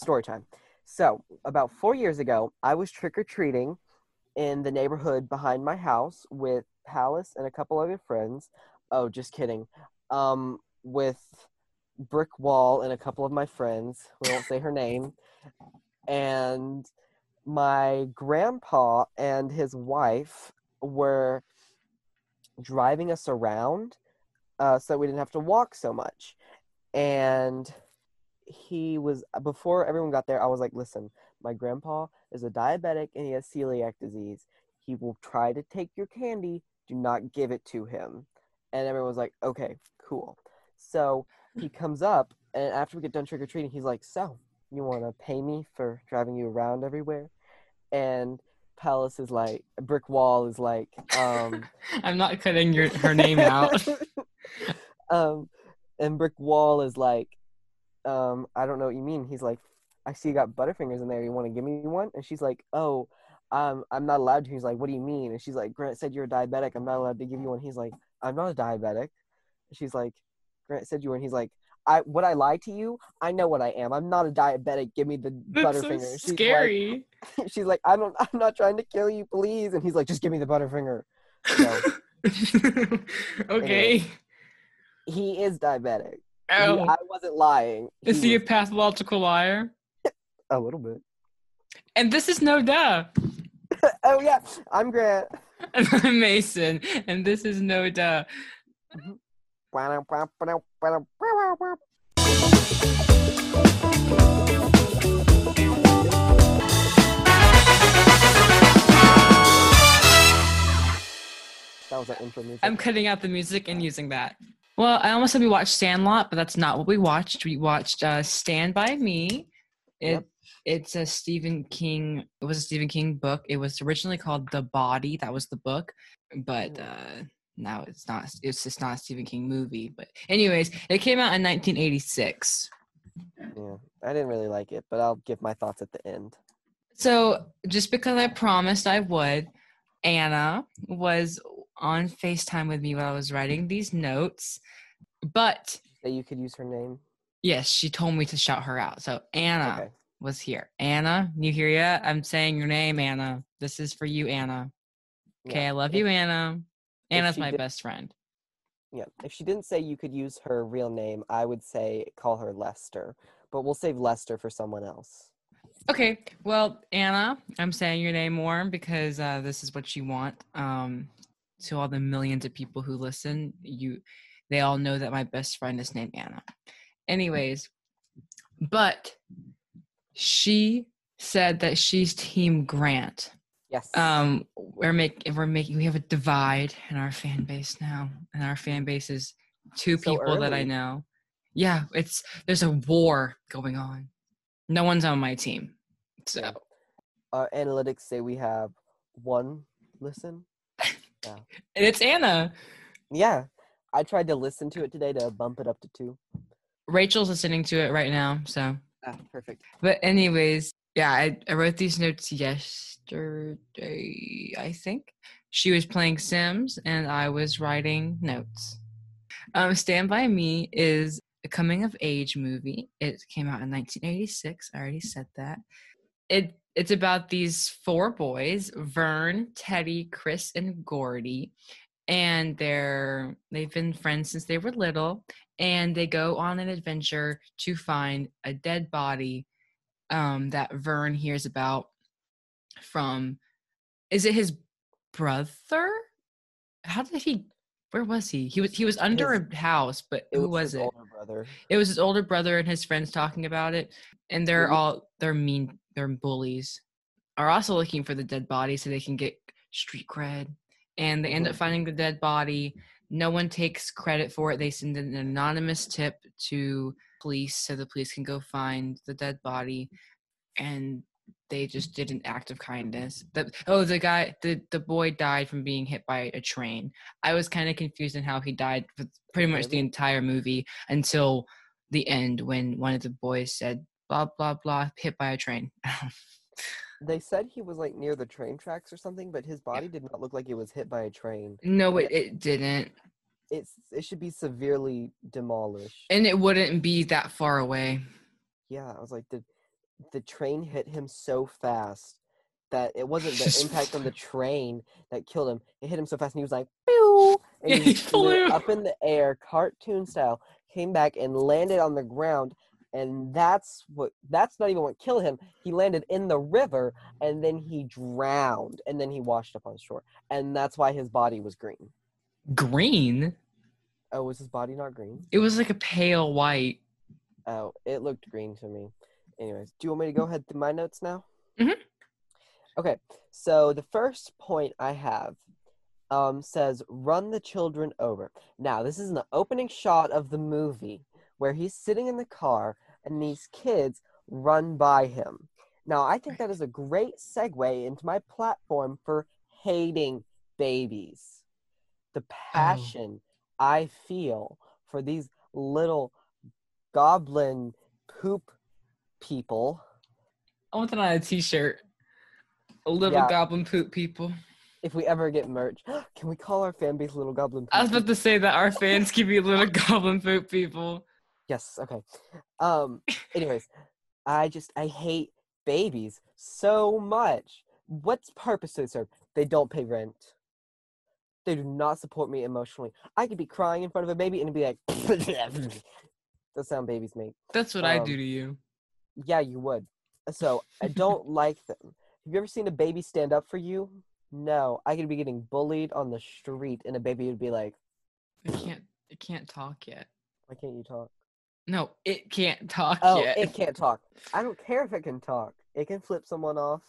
story time. So, about four years ago, I was trick or treating in the neighborhood behind my house with Palace and a couple of other friends. Oh, just kidding. Um, with Brick Wall and a couple of my friends. We won't say her name. And my grandpa and his wife were driving us around uh, so we didn't have to walk so much. And he was before everyone got there. I was like, "Listen, my grandpa is a diabetic and he has celiac disease. He will try to take your candy. Do not give it to him." And everyone was like, "Okay, cool." So he comes up, and after we get done trick or treating, he's like, "So, you want to pay me for driving you around everywhere?" And Palace is like, Brick Wall is like, um, I'm not cutting your her name out. um, and Brick Wall is like, um, I don't know what you mean. He's like, I see you got Butterfingers in there. You want to give me one? And she's like, Oh, um, I'm not allowed to. He's like, What do you mean? And she's like, Grant said you're a diabetic. I'm not allowed to give you one. He's like, I'm not a diabetic. And she's like, Grant said you were. And he's like, I would I lie to you? I know what I am. I'm not a diabetic. Give me the That's Butterfinger. so She's scary. Like, she's like, I don't. I'm not trying to kill you, please. And he's like, just give me the Butterfinger. So okay. he is diabetic. He- Oh, I wasn't lying. is he a was- pathological liar? a little bit? And this is no duh. oh yeah, I'm Grant. And I'm Mason, and this is no duh. That was that intro music. I'm cutting out the music and using that. Well, I almost said we watched Sandlot, but that's not what we watched. We watched uh, Stand by Me. It Yep. it's a Stephen King. It was a Stephen King book. It was originally called The Body. That was the book, but uh, now it's not. It's just not a Stephen King movie. But anyways, it came out in 1986. Yeah, I didn't really like it, but I'll give my thoughts at the end. So just because I promised I would, Anna was on FaceTime with me while I was writing these notes. But That you could use her name. yes, she told me to shout her out. So Anna Okay. was here. Anna, you hear ya? I'm saying your name, Anna. This is for you, Anna. Okay, Yeah. I love If- you, Anna. Anna's my did- best friend. Yeah. If she didn't say you could use her real name, I would say call her Lester. But we'll save Lester for someone else. Okay, well, Anna, I'm saying your name more because uh, this is what you want. Um, to all the millions of people who listen, you, they all know that my best friend is named Anna. Anyways, but she said that she's Team Grant. Yes. Um, we're making we're making we have a divide in our fan base now, and our fan base is two So people that I know. Yeah, it's there's a war going on. No one's on my team, so Our analytics say we have one listen. And it's Anna. Yeah. I tried to listen to it today to bump it up to two. Rachel's listening to it right now, so. Ah, perfect. But anyways, yeah, I, I wrote these notes yesterday, I think. She was playing Sims and I was writing notes. Um, Stand By Me is a coming of age movie. It came out in 1986. I already said that. It it's about these four boys, Vern, Teddy, Chris, and Gordy. And they're they've been friends since they were little, and they go on an adventure to find a dead body um, that Vern hears about from. Is it his brother? How did he? Where was he? He was he was under His- a house, but who was, was his it? older brother. It was his older brother and his friends talking about it, and they're all they're mean, they're bullies. Are also looking for the dead body so they can get street cred, and they end up finding the dead body. No one takes credit for it. They send an anonymous tip to police so the police can go find the dead body, and they just did an act of kindness. The, oh, the guy, the the boy died from being hit by a train. I was kind of confused in how he died for pretty much the entire movie until the end when one of the boys said blah blah blah hit by a train. They said he was like near the train tracks or something, but his body did not look like it was hit by a train. no, it, it didn't, It's it should be severely demolished. and it wouldn't be that far away. yeah, I was like, did the train hit him so fast that it wasn't the impact on the train that killed him. It hit him so fast, and he was like, "Pew!" and Yeah, he flew. up in the air, cartoon style, came back and landed on the ground. And that's what that's not even what killed him. He landed in the river and then he drowned and then he washed up on shore. And that's why his body was green. Green. Oh, was his body not green? It was like a pale white. Oh, it looked green to me. Anyways, do you want me to go ahead through my notes now? Mhm. Okay, so the first point I have um, says run the children over. Now, this is an opening shot of the movie where he's sitting in the car and these kids run by him. Now, I think that is a great segue into my platform for hating babies. The oh. passion I feel for these little goblin poop people. I want that on a t-shirt. A little Yeah. goblin poop people. If we ever get merch, can we call our fan base little goblin poop I was about to say that our fans can be little goblin poop people. Yes, okay. Um anyways, I just I hate babies so much. What's purpose do they serve? They don't pay rent. They do not support me emotionally. I could be crying in front of a baby and be like That's sound babies make. That's what I do Um, to you. Yeah, you would. So I don't like them. Have you ever seen a baby stand up for you? No. I could be getting bullied on the street and a baby would be like, "I can't. I can't talk yet. Why can't you talk? No, it can't talk Oh, yet. it can't talk. I don't care if it can talk. It can flip someone off.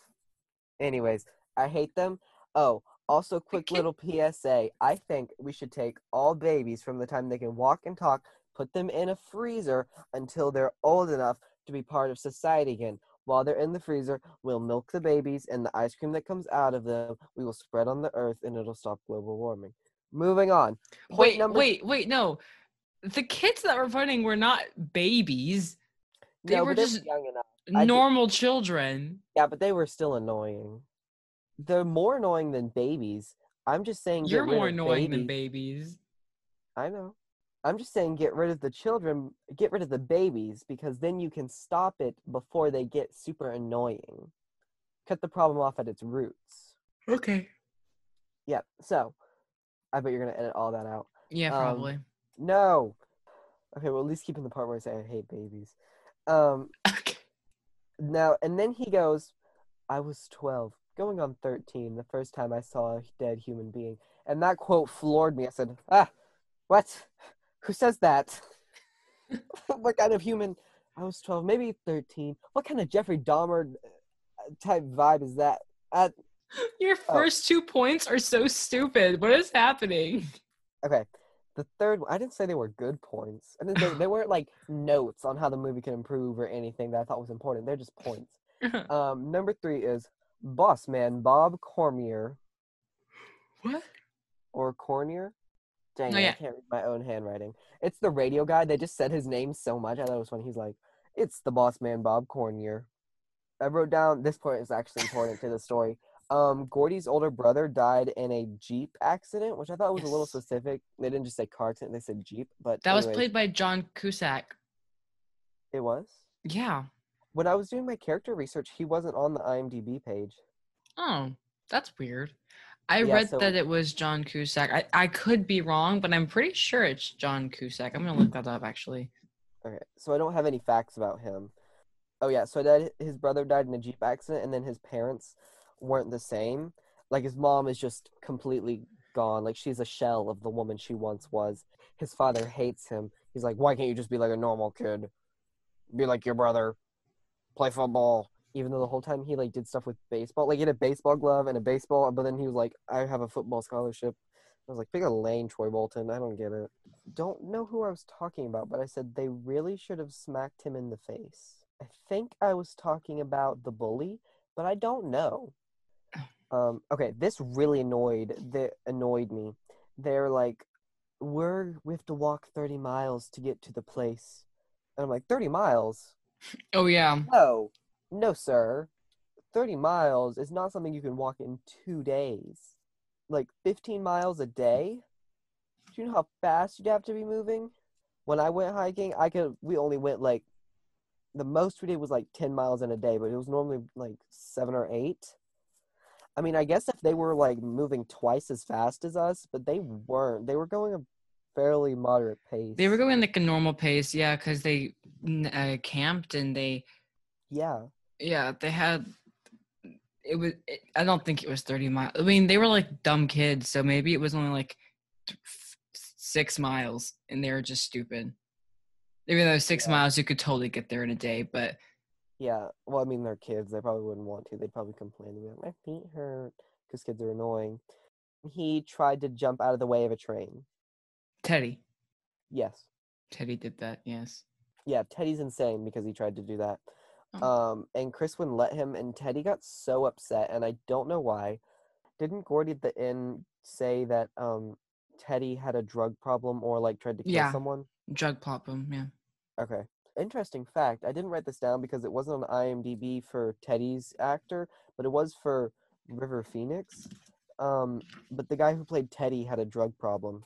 Anyways, I hate them. Oh, also, quick little PSA. I think we should take all babies from the time they can walk and talk, put them in a freezer until they're old enough to be part of society again. While they're in the freezer, we'll milk the babies and the ice cream that comes out of them. We will spread on the earth and it'll stop global warming. Moving on. Point wait, number wait, wait. No, the kids that were running were not babies. They no, were they just young enough. Normal children. Yeah, but they were still annoying. They're more annoying than babies. I'm just saying. You're more annoying than babies. babies. I know. I'm just saying, get rid of the children, get rid of the babies, because then you can stop it before they get super annoying. Cut the problem off at its roots. Okay. Yeah. So, I bet you're gonna edit all that out. Yeah, Um, probably. No. Okay. Well, at least keep in the part where I say I hate babies. Um. Okay. Now, and then he goes, I was 12, going on 13, the first time I saw a dead human being. And that quote floored me. I said, Ah, what? Who says that? what kind of human? I was 12, maybe 13. What kind of Jeffrey Dahmer uh, type vibe is that? Uh, Your Oh. first two points are so stupid. What is happening? okay. The third I didn't say they were good points. I didn't, they, they weren't like notes on how the movie can improve or anything that I thought was important. They're just points. Um, number three is Boss Man Bob Cormier. what? or Cornier. Dang, Oh, it, yeah. I can't read my own handwriting. It's the radio guy. They just said his name so much. I thought it was funny. He's like, "It's the boss man, Bob Cornier." I wrote down this point is actually important to the story. Um, Gordy's older brother died in a Jeep accident, which I thought was a little specific. They didn't just say car accident; they said Jeep. But That was played by John Cusack. It was. Yeah. When I was doing my character research, he wasn't on the IMDb page. Oh, that's weird. I Yeah, read so- that it was John Cusack. I, I could be wrong, but I'm pretty sure it's John Cusack. I'm gonna look that up actually. Okay, so I don't have any facts about him. Oh yeah, so that his brother died in a jeep accident, and then his parents weren't the same. Like his mom is just completely gone. Like she's a shell of the woman she once was. His father hates him. He's like, why can't you just be like a normal kid? Be like your brother. Play football. Even though the whole time he like did stuff with baseball, like he had a baseball glove and a baseball, but then he was like, I have a football scholarship. I was like, pick a lane, Troy Bolton. I don't get it. Don't know who I was talking about, but I said they really should have smacked him in the face. I think I was talking about the bully, but I don't know. Um, okay, this really annoyed that annoyed me. They're like, we're we have to walk thirty miles to get to the place, and I'm like, thirty miles? Oh yeah. No, no, sir. 30 miles is not something you can walk in two days. Like 15 miles a day? Do you know how fast you'd have to be moving? When I went hiking, I could, we only went like the most we did was like 10 miles in a day, but it was normally like seven or eight. I mean, I guess if they were like moving twice as fast as us, but they weren't. They were going a fairly moderate pace. They were going like a normal pace, yeah, because they uh, camped and they, Yeah. yeah, they had. It was. It, I don't think it was thirty miles. I mean, they were like dumb kids, so maybe it was only like six miles, and they were just stupid. Even though six Yeah. miles, you could totally get there in a day, but Yeah. Well, I mean, they're kids. They probably wouldn't want to. They'd probably complain. They'd be like, my feet hurt because kids are annoying. He tried to jump out of the way of a train. Teddy, Yes. Teddy did that. Yes. Yeah. Teddy's insane because he tried to do that. Oh. Um, and Chris wouldn't let him, and Teddy got so upset, and I don't know why. Didn't Gordy at the end say that um Teddy had a drug problem or like tried to kill Yeah. someone? Drug problem. Yeah. Okay. Interesting fact. I didn't write this down because it wasn't on IMDb for Teddy's actor, but it was for River Phoenix. Um, but the guy who played Teddy had a drug problem.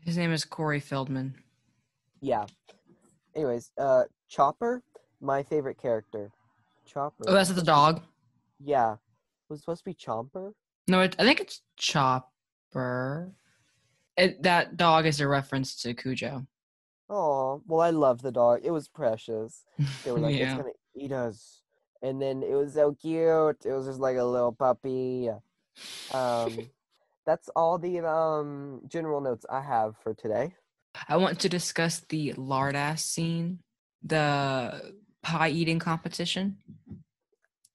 His name is Corey Feldman. Yeah. Anyways, uh, Chopper, my favorite character. Chopper. Oh, that's the dog. Yeah. Was it supposed to be Chomper? No, it, I think it's Chopper. It, that dog is a reference to Cujo. Oh, well, I love the dog. It was precious. They were like, it's gonna eat us. And then it was so cute. It was just like a little puppy. Um, that's all the um general notes I have for today. I want to discuss the lard ass scene, the pie eating competition,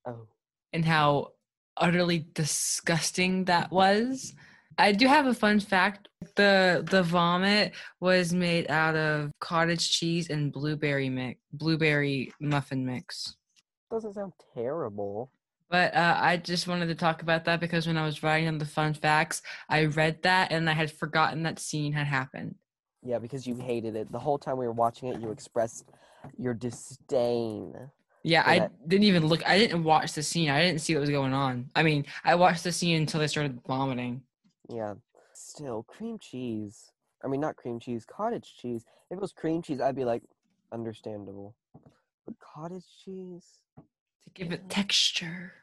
Oh, and how utterly disgusting that was. I do have a fun fact. The the vomit was made out of cottage cheese and blueberry mix, blueberry muffin mix. doesn't sound terrible. But uh, I just wanted to talk about that because when I was writing on the fun facts, I read that and I had forgotten that scene had happened. Yeah, because you hated it the whole time we were watching it. You expressed your disdain. Yeah, I didn't even look. I didn't watch the scene. I didn't see what was going on. I mean, I watched the scene until they started vomiting. Yeah, still cream cheese. I mean, not cream cheese, cottage cheese. If it was cream cheese, I'd be like, understandable. But cottage cheese. To give it texture.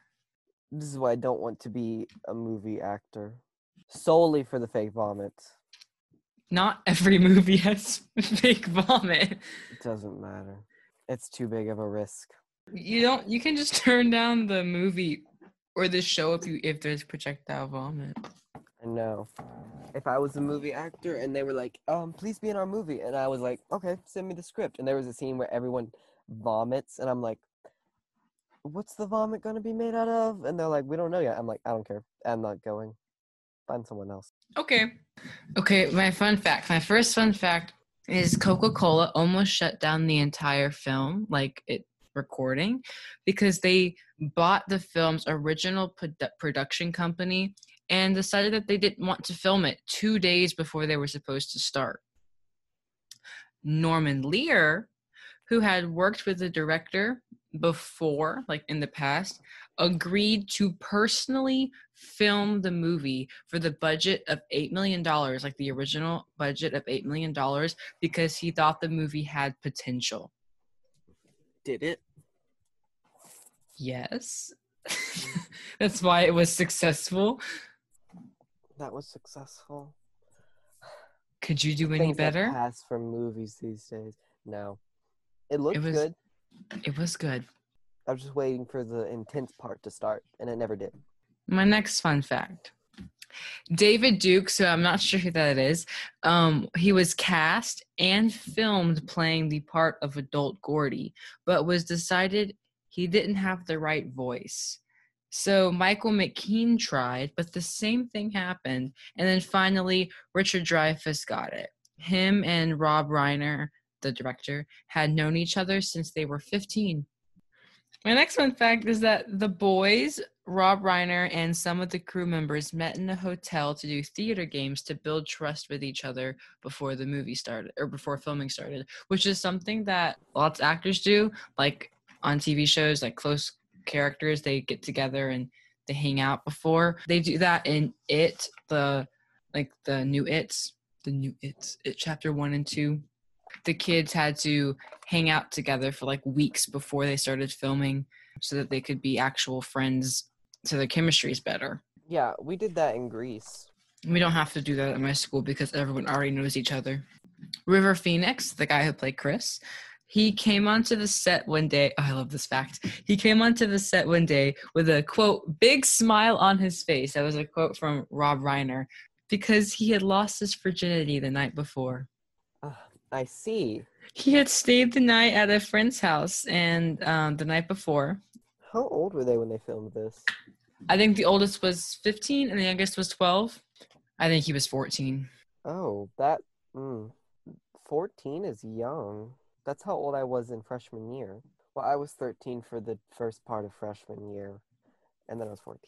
This is why I don't want to be a movie actor. Solely for the fake vomit. Not every movie has fake vomit. It doesn't matter. It's too big of a risk. You don't. You can just turn down the movie or the show if you if there's projectile vomit. I know. If I was a movie actor and they were like, um, please be in our movie, and I was like, okay, send me the script. And there was a scene where everyone vomits, and I'm like, what's the vomit gonna be made out of? And they're like, we don't know yet. I'm like, I don't care. I'm not going. Find someone else. Okay. Okay, my fun fact. My first fun fact is Coca-Cola almost shut down the entire film, like it recording, because they bought the film's original produ- production company and decided that they didn't want to film it 2 days before they were supposed to start. Norman Lear, who had worked with the director before, like in the past, agreed to personally film the movie for the budget of $8 million, like the original budget of $8 million, because he thought the movie had potential. Did it? Yes. That's why it was successful. That was successful. Could you do any Things better? Pass for movies these days. No. It looked was- good. It was good. I was just waiting for the intense part to start, and it never did. My next fun fact. David Duke, so I'm not sure who that is. Um, he was cast and filmed playing the part of adult Gordy, but was decided he didn't have the right voice. So Michael McKean tried, but the same thing happened. And then finally, Richard Dreyfuss got it. Him and Rob Reiner, the director, had known each other since they were 15. My next fun fact is that the boys, Rob Reiner, and some of the crew members met in a hotel to do theater games to build trust with each other before the movie started or before filming started, which is something that lots of actors do. Like on TV shows, like close characters, they get together and they hang out before. They do that in It, the like the new It's, the new It's, It chapter one and two. the kids had to hang out together for like weeks before they started filming so that they could be actual friends so their chemistry is better. Yeah, we did that in Grease. We don't have to do that at my school because everyone already knows each other. River Phoenix, the guy who played Chris, he came onto the set one day. Oh, I love this fact. He came onto the set one day with a quote, big smile on his face. That was a quote from Rob Reiner because he had lost his virginity the night before. Uh, I see. He had stayed the night at a friend's house and um, the night before. How old were they when they filmed this? I think the oldest was 15 and the youngest was 12. I think he was 14. Oh, that. Mm, 14 is young. That's how old I was in freshman year. Well, I was 13 for the first part of freshman year, and then I was 14.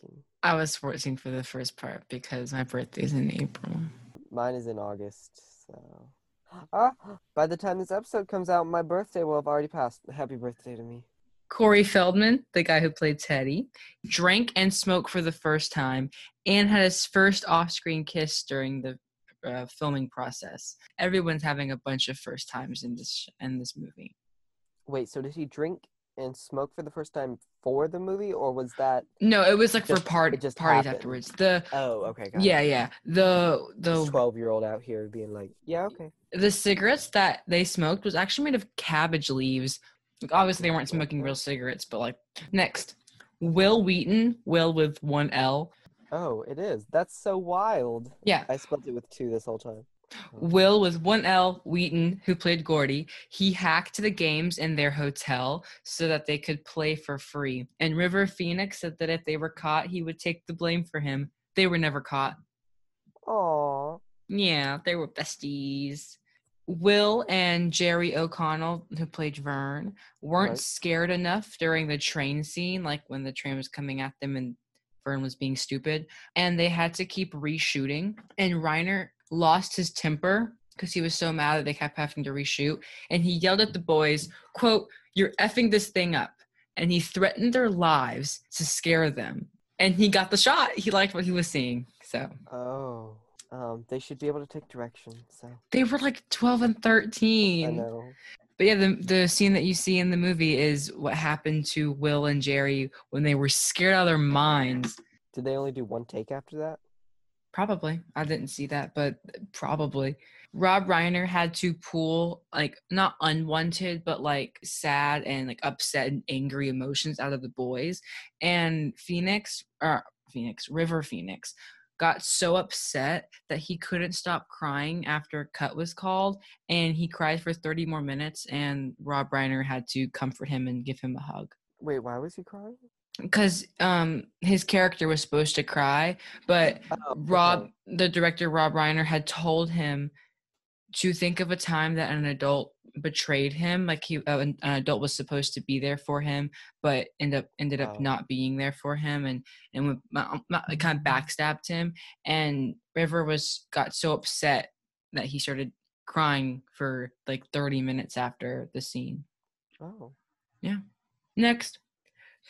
I was 14 for the first part because my birthday's in April. Mine is in August, so. Ah, by the time this episode comes out, my birthday will have already passed. Happy birthday to me. Corey Feldman, the guy who played Teddy, drank and smoked for the first time and had his first off screen kiss during the uh, filming process. Everyone's having a bunch of first times in this in this movie. Wait, so did he drink and smoke for the first time for the movie, or was that? No, it was like Just- for part it just parties happened. afterwards. The Oh, okay. Got yeah, yeah. The the Twelve year old out here being like, yeah, okay. the cigarettes that they smoked was actually made of cabbage leaves. Like, obviously, they weren't smoking real cigarettes, but like next, Wil Wheaton, Will with one L. Oh, it is. That's so wild. Yeah, I spelled it with two this whole time. Will was one L, Wheaton, who played Gordy, he hacked the games in their hotel so that they could play for free. And River Phoenix said that if they were caught, he would take the blame for him. They were never caught. Aw. Yeah, they were besties. Will and Jerry O'Connell, who played Vern, weren't Right. scared enough during the train scene, like when the train was coming at them and Vern was being stupid. And they had to keep reshooting. And Reiner lost his temper because he was so mad that they kept having to reshoot. And he yelled at the boys, quote, You're effing this thing up. And he threatened their lives to scare them. And he got the shot. He liked what he was seeing. So Oh. Um, they should be able to take direction. So They were like 12 and I 13. know. But yeah, the the scene that you see in the movie is what happened to Will and Jerry when they were scared out of their minds. Did they only do one take after that? Probably. I didn't see that, but probably. Rob Reiner had to pull like not unwanted, but like sad and like upset and angry emotions out of the boys. And Phoenix or Phoenix, River Phoenix got so upset that he couldn't stop crying after a cut was called and he cried for 30 more minutes and Rob Reiner had to comfort him and give him a hug Wait, why was he crying? because um his character was supposed to cry but Oh, Rob okay. the director Rob Reiner had told him to think of a time that an adult betrayed him like he uh, an, an adult was supposed to be there for him but end up ended up Oh. not being there for him and and ma- ma- kind of backstabbed him and River was got so upset that he started crying for like 30 minutes after the scene Oh. Yeah. Next,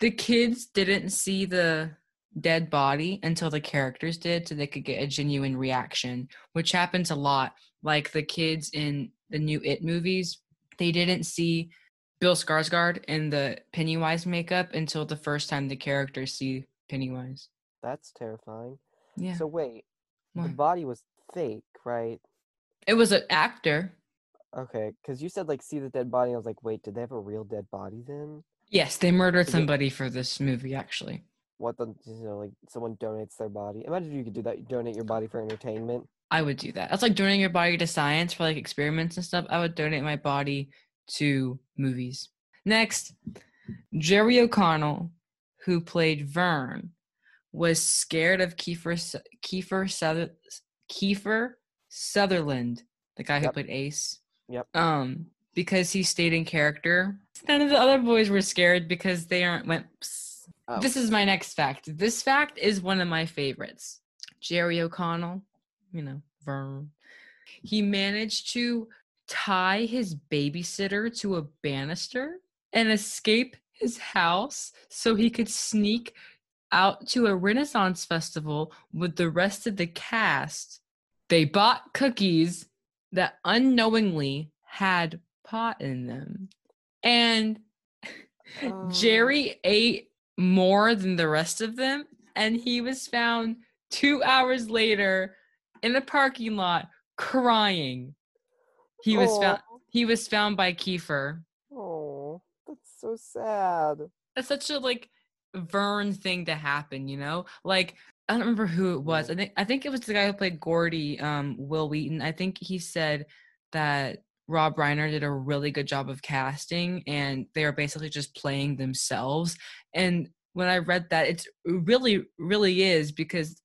the kids didn't see the dead body until the characters did, so they could get a genuine reaction, which happens a lot. Like the kids in the new It movies, they didn't see Bill Skarsgård in the Pennywise makeup until the first time the characters see Pennywise. That's terrifying. Yeah, So wait, the body was fake, right? it was an actor. Okay, because you said like see the dead body. I was like, wait, did they have a real dead body then? Yes, they murdered somebody for this movie. Actually, What the you know like someone donates their body. Imagine you could do that. You donate your body for entertainment. I would do that. That's like donating your body to science for like experiments and stuff. I would donate my body to movies. Next, Jerry O'Connell, who played Vern, was scared of Kiefer Kiefer Suther- Kiefer Sutherland, the guy who Yep. played Ace. Yep. Um, because he stayed in character. None of the other boys were scared because they aren't went. Oh. This is my next fact. This fact is one of my favorites. Jerry O'Connell, you know, Vern. He managed to tie his babysitter to a banister and escape his house so he could sneak out to a Renaissance festival with the rest of the cast. They bought cookies that unknowingly had pot in them. And Oh. Jerry ate more than the rest of them, and he was found two hours later in a parking lot crying. He was found he was found by Kiefer. Oh, that's so sad. That's such a like Vern thing to happen, you know? Like I don't remember who it was. I think I think it was the guy who played Gordy, um, Wil Wheaton. I think he said that Rob Reiner did a really good job of casting and they are basically just playing themselves. And when I read that, it's it really, really is because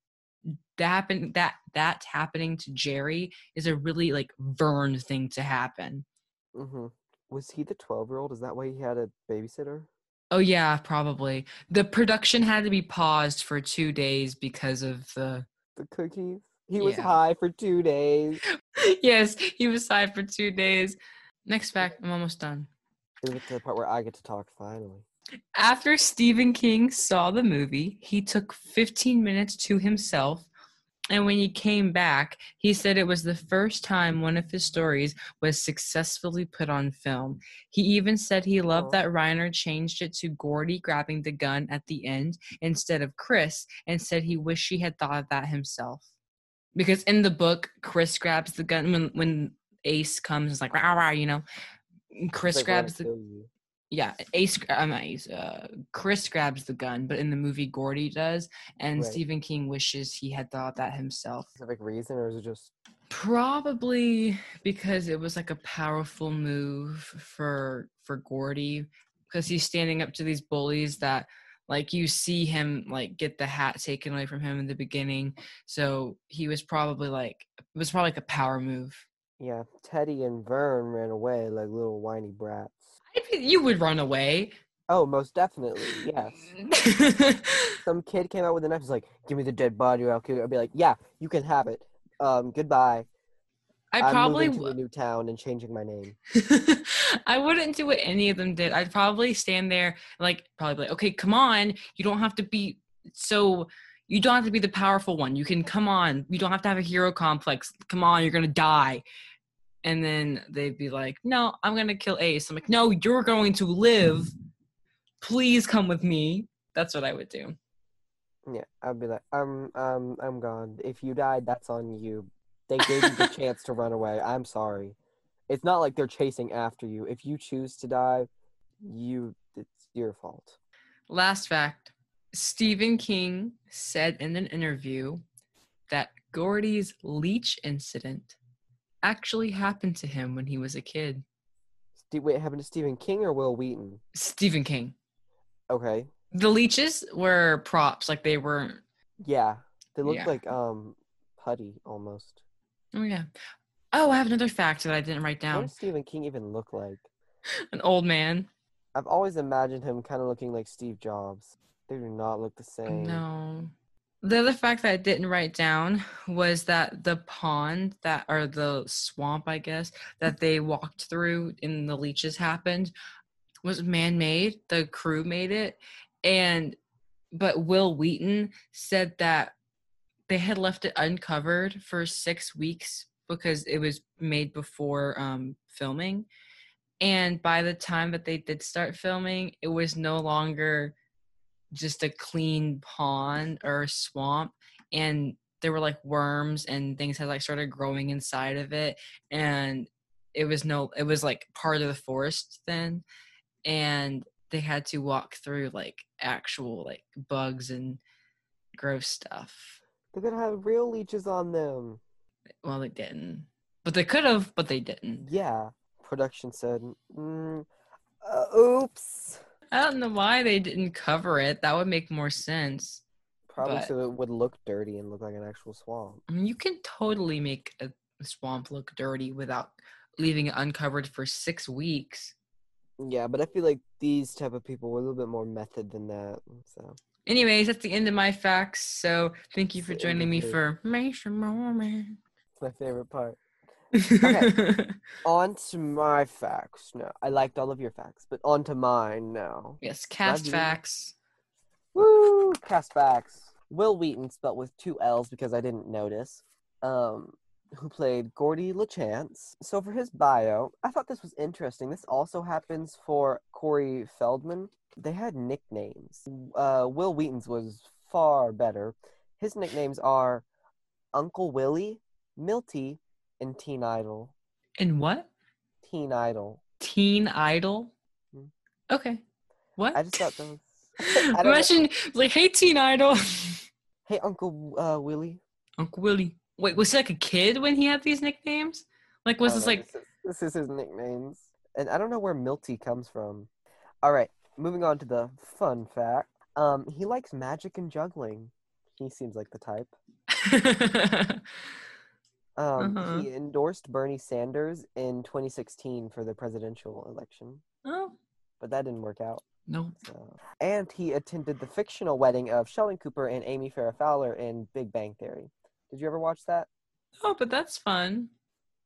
that happen that that happening to Jerry is a really like Vern thing to happen. Mm-hmm. Was he the 12 year old? Is that why he had a babysitter? Oh yeah, probably. The production had to be paused for two days because of the. The cookies? He was Yeah. high for two days. yes, he was high for two days. Next fact, I'm almost done. To the part where I get to talk finally. After Stephen King saw the movie, he took 15 minutes to himself. And when he came back, he said it was the first time one of his stories was successfully put on film. He even said he loved that Reiner changed it to Gordy grabbing the gun at the end instead of Chris, and said he wished he had thought of that himself. Because in the book, Chris grabs the gun when when Ace comes, it's like rah rah, you know. Chris like, grabs the kill you." Yeah, Ace. I'm not Ace. Uh, Chris grabs the gun, but in the movie, Gordy does, and Right. Stephen King wishes he had thought that himself. Specific reason, or is it just Probably because it was like a powerful move for for Gordy, because he's standing up to these bullies that, like, you see him like get the hat taken away from him in the beginning. So he was probably like it was probably like a power move. yeah? Teddy and Vern ran away like little whiny brats. You would run away. Oh, most definitely, yes. Some kid came out with a knife. He's like, "Give me the dead body, or I'll kill you." I'd be like, "Yeah, you can have it. Um, goodbye. I I'm probably moving to a new town and changing my name." I wouldn't do what any of them did. I'd probably stand there, like, probably be like, okay, come on. You don't have to be so. You don't have to be the powerful one. You can come on. You don't have to have a hero complex. Come on, you're gonna die. And then they'd be like, no, I'm gonna kill Ace. I'm like, no, you're going to live. Please come with me. That's what I would do. Yeah, I'd be like, "I'm, um, I'm gone. If you died, that's on you. They gave you the chance to run away. I'm sorry. It's not like they're chasing after you. If you choose to die, you, it's your fault." Last fact Stephen King said in an interview that Gordy's leech incident actually happened to him when he was a kid. Wait, it happened to Stephen King or Wil Wheaton? Stephen King. Okay. The leeches were props, like they weren't. Yeah, they looked Yeah. like um putty almost. Oh, yeah. Oh, I have another fact that I didn't write What down. does Stephen King even look like? An old man. I've always imagined him kind of looking like Steve Jobs. They do not look the same. No. The other fact that I didn't write down was that the pond that or the swamp, I guess, that they walked through in the leeches happened was man-made. The crew made it. And but Wil Wheaton said that they had left it uncovered for six weeks because it was made before um, filming. And by the time that they did start filming, it was no longer just a clean pond or swamp and there were like worms and things had like started growing inside of it and it was no it was like part of the forest then and they had to walk through like actual like bugs and gross stuff They're gonna have real leeches on them. well they didn't but they could have but they didn't Yeah. Production said, mm, uh, "Oops." I don't know why they didn't cover it that would make more sense Probably But- so it would look dirty and look like an actual swamp. I mean, you can totally make a swamp look dirty without leaving it uncovered for six weeks. Yeah, but I feel like these type of people were a little bit more method than that. So Anyways, that's the end of my facts. So thank you for It's the end joining me for Mason Moment. it's my favorite part. Okay. On to my facts. No, I liked all of your facts, but on to mine now. yes, cast you. facts. Woo! Cast facts. Wil Wheaton spelled with two L's because I didn't notice. Um, who played Gordy LaChance. So for his bio, I thought this was interesting. This also happens for Corey Feldman. They had nicknames. Uh, Wil Wheaton's was far better. His nicknames are Uncle Willie, Milty, and Teen Idol. And what? Teen Idol. Teen Idol? Hmm. Okay. What? I just thought those. I don't know. Imagine like, hey Teen Idol. Hey, Uncle uh, Willie. Uncle Willie. Wait, was he like a kid when he had these nicknames? Like was this know, like this is, this is his nicknames, and I don't know where Milty comes from. All right, moving on to the fun fact. Um, he likes magic and juggling. He seems like the type. Um, Uh-huh. he endorsed Bernie Sanders in 2016 for the presidential election, Oh, but that didn't work out. no. So. And he attended the fictional wedding of Sheldon Cooper and Amy Farrah Fowler in Big Bang Theory. Did you ever watch that? Oh, but that's fun.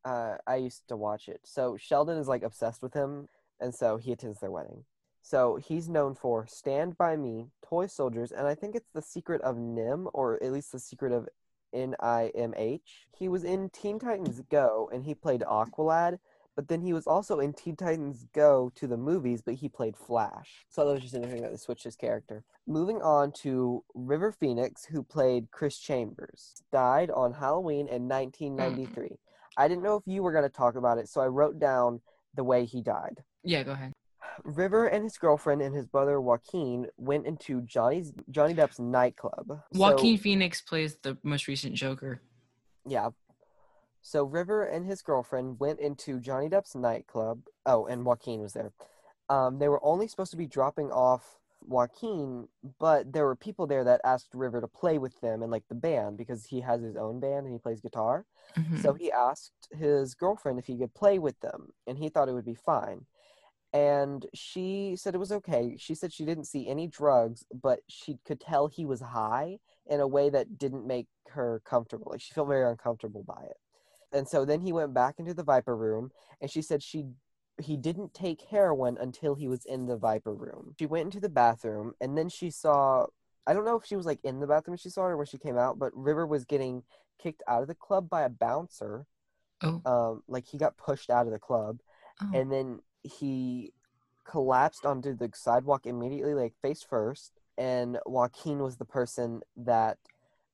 uh, I used to watch it. So Sheldon is like obsessed with him, and so he attends their wedding. So he's known for Stand By Me, Toy Soldiers, and I think it's The Secret of Nim, or at least The Secret of N-I-M-H. He was in Teen Titans Go, and he played Aqualad, but then he was also in Teen Titans Go to the movies, but he played Flash. So that was just interesting that they switched his character. Moving on to River Phoenix, who played Chris Chambers, died on Halloween in 1993. I didn't know if you were going to talk about it, so I wrote down the way he died. Yeah, go ahead. River and his girlfriend and his brother Joaquin went into Johnny's Johnny Depp's nightclub. So- Joaquin Phoenix plays the most recent Joker. yeah. So River and his girlfriend went into Johnny Depp's nightclub. Oh, and Joaquin was there. Um, they were only supposed to be dropping off Joaquin, but there were people there that asked River to play with them and like the band because he has his own band and he plays guitar. Mhm. So he asked his girlfriend if he could play with them, and he thought it would be fine. And she said it was okay. She said she didn't see any drugs, but she could tell he was high in a way that didn't make her comfortable. Like she felt very uncomfortable by it. And so then he went back into the Viper room, and she said she he didn't take heroin until he was in the Viper room. She went into the bathroom, and then she saw. I don't know if she was like in the bathroom when she saw her or when she came out, but River was getting kicked out of the club by a bouncer. Oh. Um, like he got pushed out of the club, Oh. and then he collapsed onto the sidewalk immediately, like face first. And Joaquin was the person that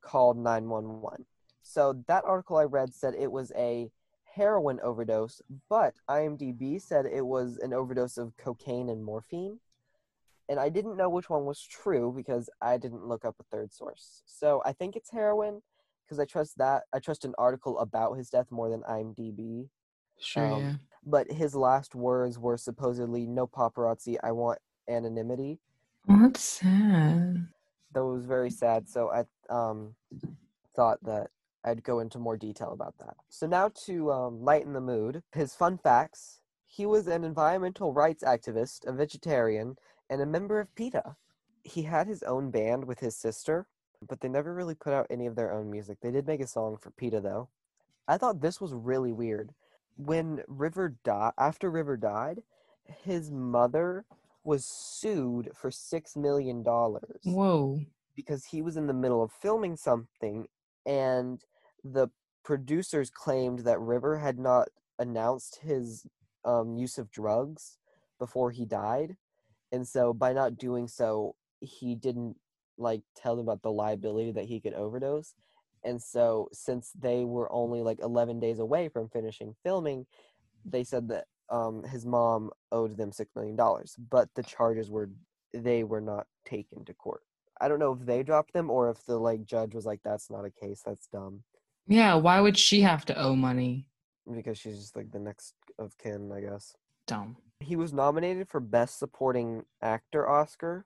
called nine one one. So that article I read said it was a heroin overdose, but IMDb said it was an overdose of cocaine and morphine. And I didn't know which one was true because I didn't look up a third source. So I think it's heroin because I trust that. I trust an article about his death more than IMDb. Sure, um, yeah. But his last words were supposedly "No paparazzi. I want anonymity." That's sad. That was very sad. So I um thought that I'd go into more detail about that. So now to um, lighten the mood, his fun facts. He was an environmental rights activist, a vegetarian, and a member of PETA. He had his own band with his sister, but they never really put out any of their own music. They did make a song for PETA though. I thought this was really weird. When River died, after River died, his mother was sued for six million dollars Whoa. because he was in the middle of filming something and the producers claimed that River had not announced his um, use of drugs before he died. And so by not doing so, he didn't like tell them about the liability that he could overdose. And so since they were only like 11 days away from finishing filming, they said that um, his mom owed them $6 million, but the charges were, they were not taken to court. I don't know if they dropped them or if the like judge was like, "That's not a case. That's dumb," Yeah, why would she have to owe money? because she's just like the next of kin, I guess. Dumb. He was nominated for Best Supporting Actor Oscar.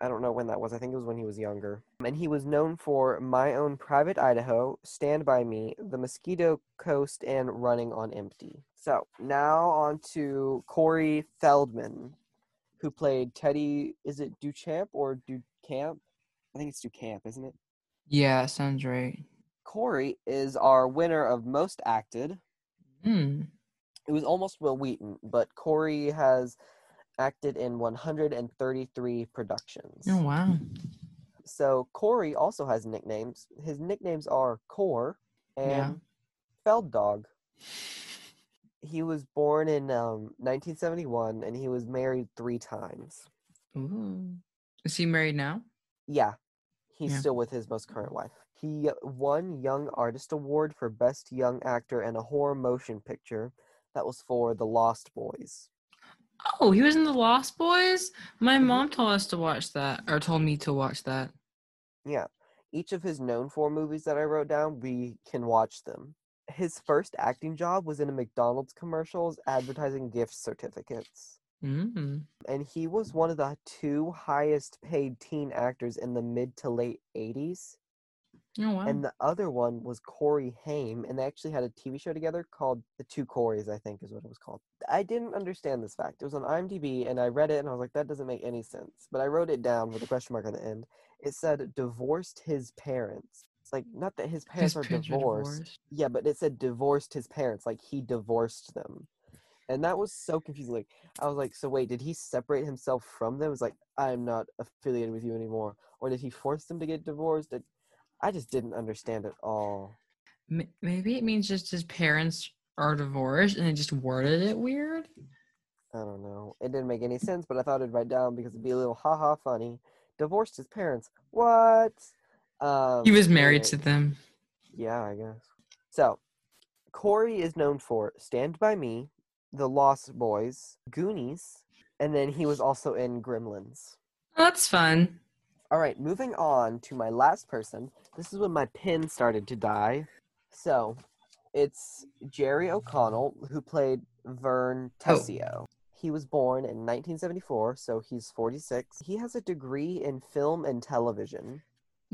I don't know when that was. I think it was when he was younger. And he was known for My Own Private Idaho, Stand By Me, The Mosquito Coast, and Running on Empty. So now on to Corey Feldman, who played Teddy. Is it Duchamp or Ducamp? I think it's Ducamp, isn't it? Yeah, sounds right. Corey is our winner of Most Acted. Hmm. It was almost Wil Wheaton, but Corey has acted in 133 productions. Oh wow. So Corey also has nicknames. His nicknames are Core and Yeah. Feld Dog. He was born in um, 1971 and he was married three times. Ooh. Is he married now? Yeah, he's Yeah. still with his most current wife. He won Young Artist Award for Best Young Actor in a Horror Motion Picture. That was for The Lost Boys. Oh, he was in the Lost Boys. My Mhm. mom told us to watch that, or told me to watch that. Yeah. Each of his known for movies that I wrote down, we can watch them. His first acting job was in a McDonald's commercials advertising gift certificates. Mm. And he was one of the two highest paid teen actors in the mid to late 80s. Oh wow. And the other one was Corey Haim, and they actually had a TV show together called The Two Coreys, I think is what it was called. I didn't understand this fact. It was on IMDb, and I read it, and I was like, that doesn't make any sense. But I wrote it down with a question mark on the end. It said divorced his parents. It's like not that his parents His are parents divorced. divorced. Yeah, but it said divorced his parents, like he divorced them. And that was so confusing. Like I was like, so wait, did he separate himself from them? It was like, I'm not affiliated with you anymore. Or did he force them to get divorced? It, I just didn't understand at all. Maybe it means just his parents are divorced and they just worded it weird. I don't know. It didn't make any sense, but I thought I'd write down because it'd be a little haha funny. Divorced his parents. What? Um, He was married anyway, to them. Yeah, I guess. So, Corey is known for Stand By Me, The Lost Boys, Goonies, and then he was also in Gremlins. That's fun. All right, moving on to my last person. This is when my pen started to die. So, it's Jerry O'Connell, who played Vern Tessio. Oh. He was born in 1974, so he's 46. He has a degree in film and television.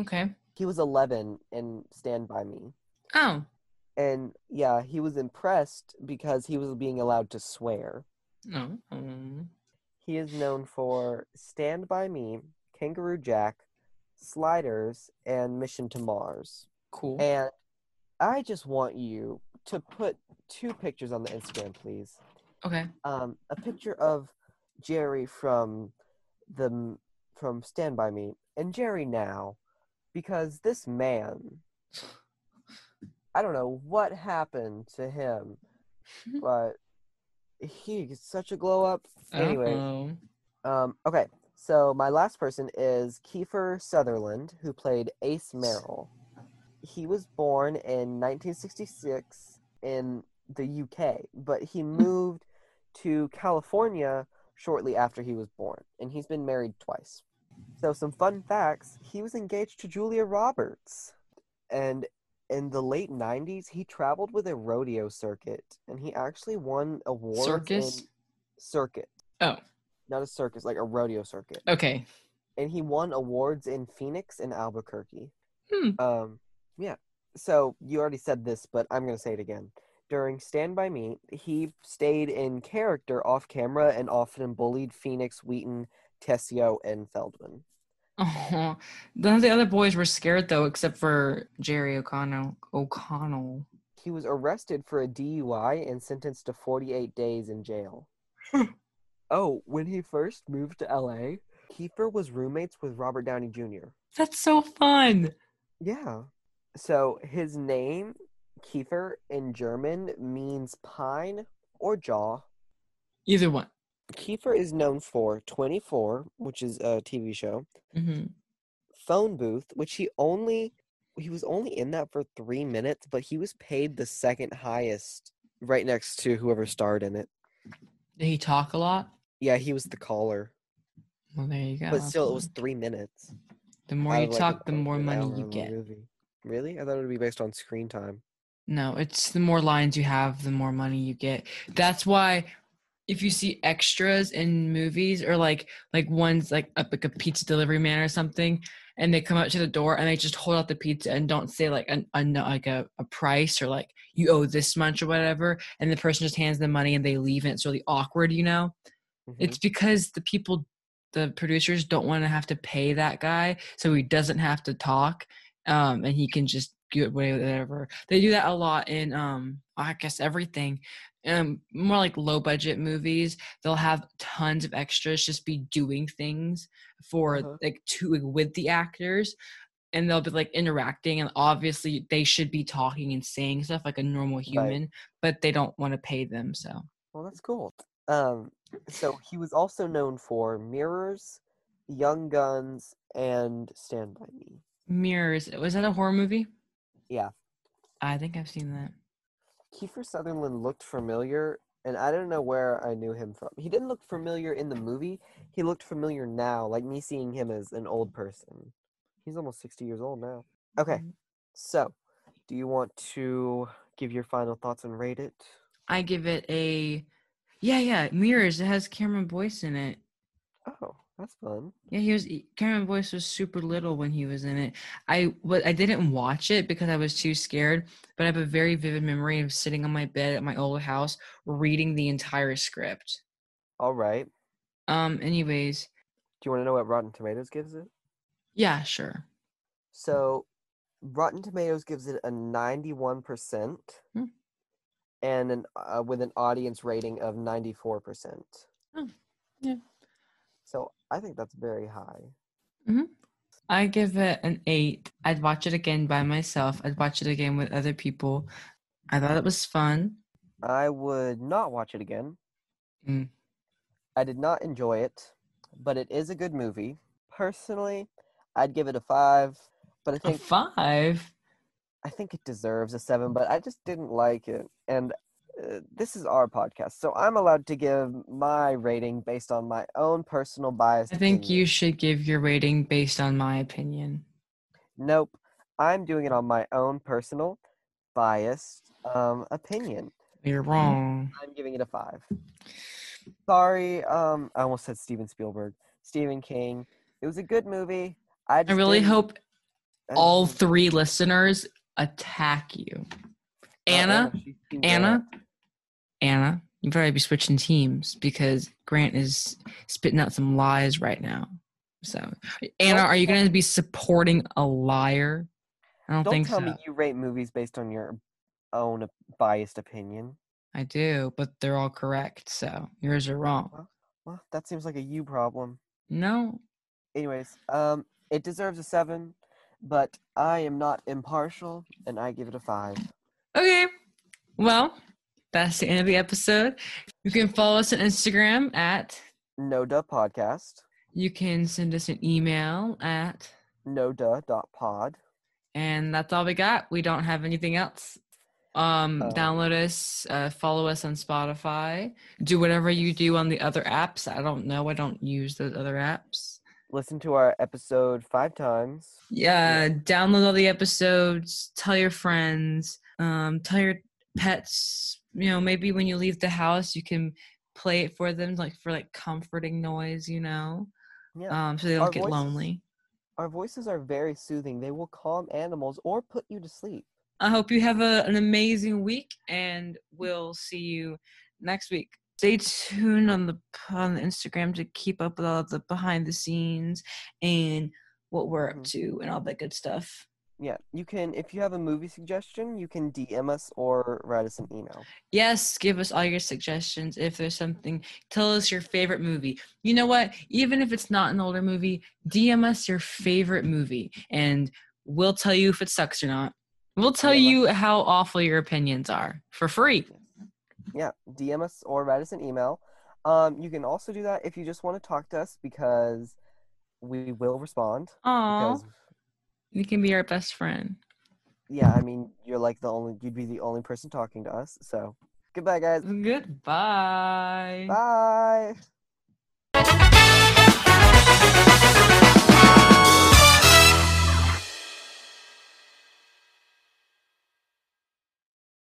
Okay. He was 11 in Stand By Me. Oh. And yeah, he was impressed because he was being allowed to swear. No. Um, He is known for Stand By Me, Kangaroo Jack, Sliders, and Mission to Mars. cool. And I just want you to put two pictures on the Instagram, please. Okay. Um, a picture of Jerry from the from Stand By Me and Jerry now, because this man, I don't know what happened to him, but he is such a glow up. Anyway, Uh-oh. um, okay, so my last person is Kiefer Sutherland, who played Ace Merrill. He was born in 1966 in the UK, but he moved to California shortly after he was born, and he's been married twice. So, some fun facts he was engaged to Julia Roberts, and in the late 90s, he traveled with a rodeo circuit, and he actually won awards. Circus? circuit. Oh. Not a circus, like a rodeo circuit. Okay. And he won awards in Phoenix and Albuquerque. Hmm. Um, yeah. So you already said this, but I'm gonna say it again. During Stand By Me, he stayed in character off camera and often bullied Phoenix, Wheaton, Tessio, and Feldman. Oh, none of the other boys were scared though, except for Jerry O'Connell. O'Connell. He was arrested for a DUI and sentenced to 48 days in jail. oh, when he first moved to LA, Kiefer was roommates with Robert Downey Jr. That's so fun. Yeah. So his name, Kiefer, in German means pine or jaw. Either one. Kiefer is known for 24, which is a TV show, hmm Phone Booth, which he only he was only in that for 3 minutes, but he was paid the second highest right next to whoever starred in it. Did he talk a lot? Yeah, he was the caller. Well, there you go. but still it was 3 minutes. The more you of, like, talk, the more money you get. movie. Really? I thought it would be based on screen time. No, it's the more lines you have, the more money you get. That's why if you see extras in movies or like like ones like a, like a pizza delivery man or something, and they come up to the door and they just hold out the pizza and don't say like an, like a, a price or like you owe this much or whatever, and the person just hands them money and they leave and it's really awkward, you know. Mhm. It's because the people, the producers don't want to have to pay that guy, so he doesn't have to talk, um, and he can just with whatever. They do that a lot in, um, I guess everything. Um, more like low budget movies, they'll have tons of extras just be doing things for Uh-huh. like to with the actors. and they'll be like interacting and obviously they should be talking and saying stuff like a normal human but they don't want to pay them so Well, that's cool. Um, so he was also known for Mirrors, Young Guns, and Stand by Me. mirrors was that a horror movie Yeah. i think i've seen that Kiefer Sutherland looked familiar, and I don't know where I knew him from. He didn't look familiar in the movie. He looked familiar now, like me seeing him as an old person. He's almost 60 years old now. Okay, Mhm. so do you want to give your final thoughts and rate it? i give it a yeah yeah mirrors it has cameron boyce in it Oh, that's fun. Yeah, he was. Cameron Boyce was super little when he was in it. I what I didn't watch it because I was too scared. But I have a very vivid memory of sitting on my bed at my old house reading the entire script. All right. Um. Anyways, Do you want to know what Rotten Tomatoes gives it? yeah, sure. So, Rotten Tomatoes gives it a 91%. Hmm. And an, uh, with an audience rating of 94%. Oh, yeah. So I think that's very high. I give it an eight. I'd watch it again by myself. I'd watch it again with other people. I thought it was fun. I would not watch it again. Mm. I did not enjoy it, but it is a good movie. Personally, I'd give it a five, but I think five. I think it deserves a seven. But I just didn't like it, and uh, this is our podcast, so I'm allowed to give my rating based on my own personal bias. I think opinion. you should give your rating based on my opinion. Nope, I'm doing it on my own personal biased um, opinion. You're wrong. I'm giving it a five. Sorry, um, I almost said Steven Spielberg. Stephen King. It was a good movie. I, I really hope all three listeners attack you. Anna, Anna, bad. Anna, you better be switching teams because Grant is spitting out some lies right now. So, Anna, are you going to be supporting a liar? I don't, Don't think tell so. me you rate movies based on your own biased opinion. I do, but they're all correct. So yours are wrong. Well, that seems like a you problem. No, Anyways, um, it deserves a seven, but I am not impartial, and I give it a five. Okay. Well, that's the end of the episode. You can follow us on Instagram at, No duh podcast. you can send us an email at, No pod. and that's all we got. We don't have anything else. Um, Um, download us, uh, follow us on Spotify, do whatever you do on the other apps. I don't know. I don't use those other apps. Listen to our episode five times. Yeah, download all the episodes, tell your friends, um, tell your pets, you know, maybe when you leave the house, you can play it for them, like for like comforting noise, you know, Yeah. um, so they don't Our get voices- lonely. Our voices are very soothing. They will calm animals or put you to sleep. I hope you have a, an amazing week, and we'll see you next week. Stay tuned on the on the Instagram to keep up with all of the behind the scenes and what we're up Mhm. to and all that good stuff. Yeah, you can. If you have a movie suggestion, you can DM us or write us an email. Yes, give us all your suggestions. If there's something, tell us your favorite movie. You know what? Even if it's not an older movie, DM us your favorite movie and we'll tell you if it sucks or not. We'll tell Yeah, you how awful your opinions are for free. Yeah, DM us or write us an email. Um, you can also do that if you just want to talk to us because we will respond. Aw, Because you can be our best friend. yeah, I mean, you're like the only. You'd be the only person talking to us. So goodbye, guys. Goodbye. Bye.